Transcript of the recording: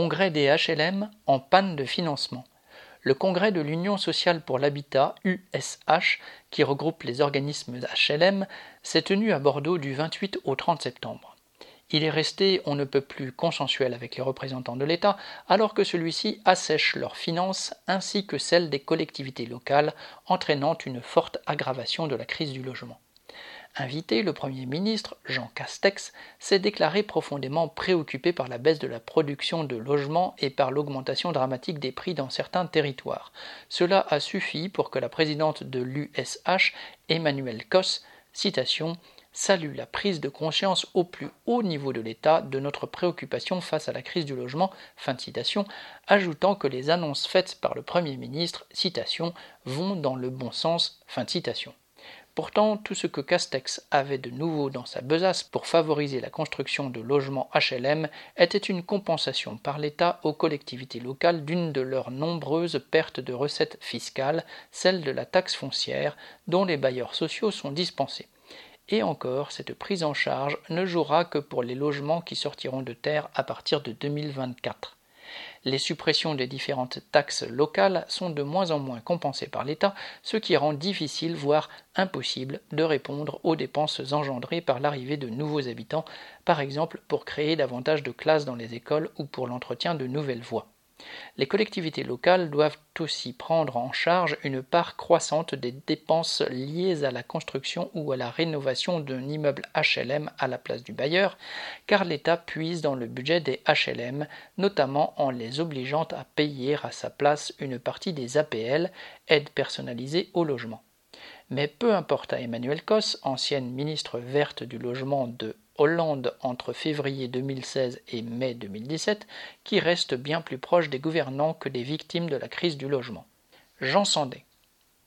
Congrès des HLM en panne de financement. Le congrès de l'Union sociale pour l'habitat, USH, qui regroupe les organismes HLM, s'est tenu à Bordeaux du 28 au 30 septembre. Il est resté on ne peut plus consensuel avec les représentants de l'État, alors que celui-ci assèche leurs finances ainsi que celles des collectivités locales, entraînant une forte aggravation de la crise du logement. Invité, le Premier ministre, Jean Castex, s'est déclaré profondément préoccupé par la baisse de la production de logements et par l'augmentation dramatique des prix dans certains territoires. Cela a suffi pour que la présidente de l'USH, Emmanuelle Cos, citation, salue la prise de conscience au plus haut niveau de l'État de notre préoccupation face à la crise du logement, fin citation, ajoutant que les annonces faites par le Premier ministre, vont dans le bon sens, fin de citation. Pourtant, tout ce que Castex avait de nouveau dans sa besace pour favoriser la construction de logements HLM était une compensation par l'État aux collectivités locales d'une de leurs nombreuses pertes de recettes fiscales, celle de la taxe foncière, dont les bailleurs sociaux sont dispensés. Et encore, cette prise en charge ne jouera que pour les logements qui sortiront de terre à partir de 2024. Les suppressions des différentes taxes locales sont de moins en moins compensées par l'État, ce qui rend difficile, voire impossible, de répondre aux dépenses engendrées par l'arrivée de nouveaux habitants, par exemple pour créer davantage de classes dans les écoles ou pour l'entretien de nouvelles voies. Les collectivités locales doivent aussi prendre en charge une part croissante des dépenses liées à la construction ou à la rénovation d'un immeuble HLM à la place du bailleur, car l'État puise dans le budget des HLM, notamment en les obligeant à payer à sa place une partie des APL, aides personnalisées au logement. Mais peu importe à Emmanuel Cos, ancienne ministre verte du logement de Hollande entre février 2016 et mai 2017, qui reste bien plus proche des gouvernants que des victimes de la crise du logement. Jean Sandé.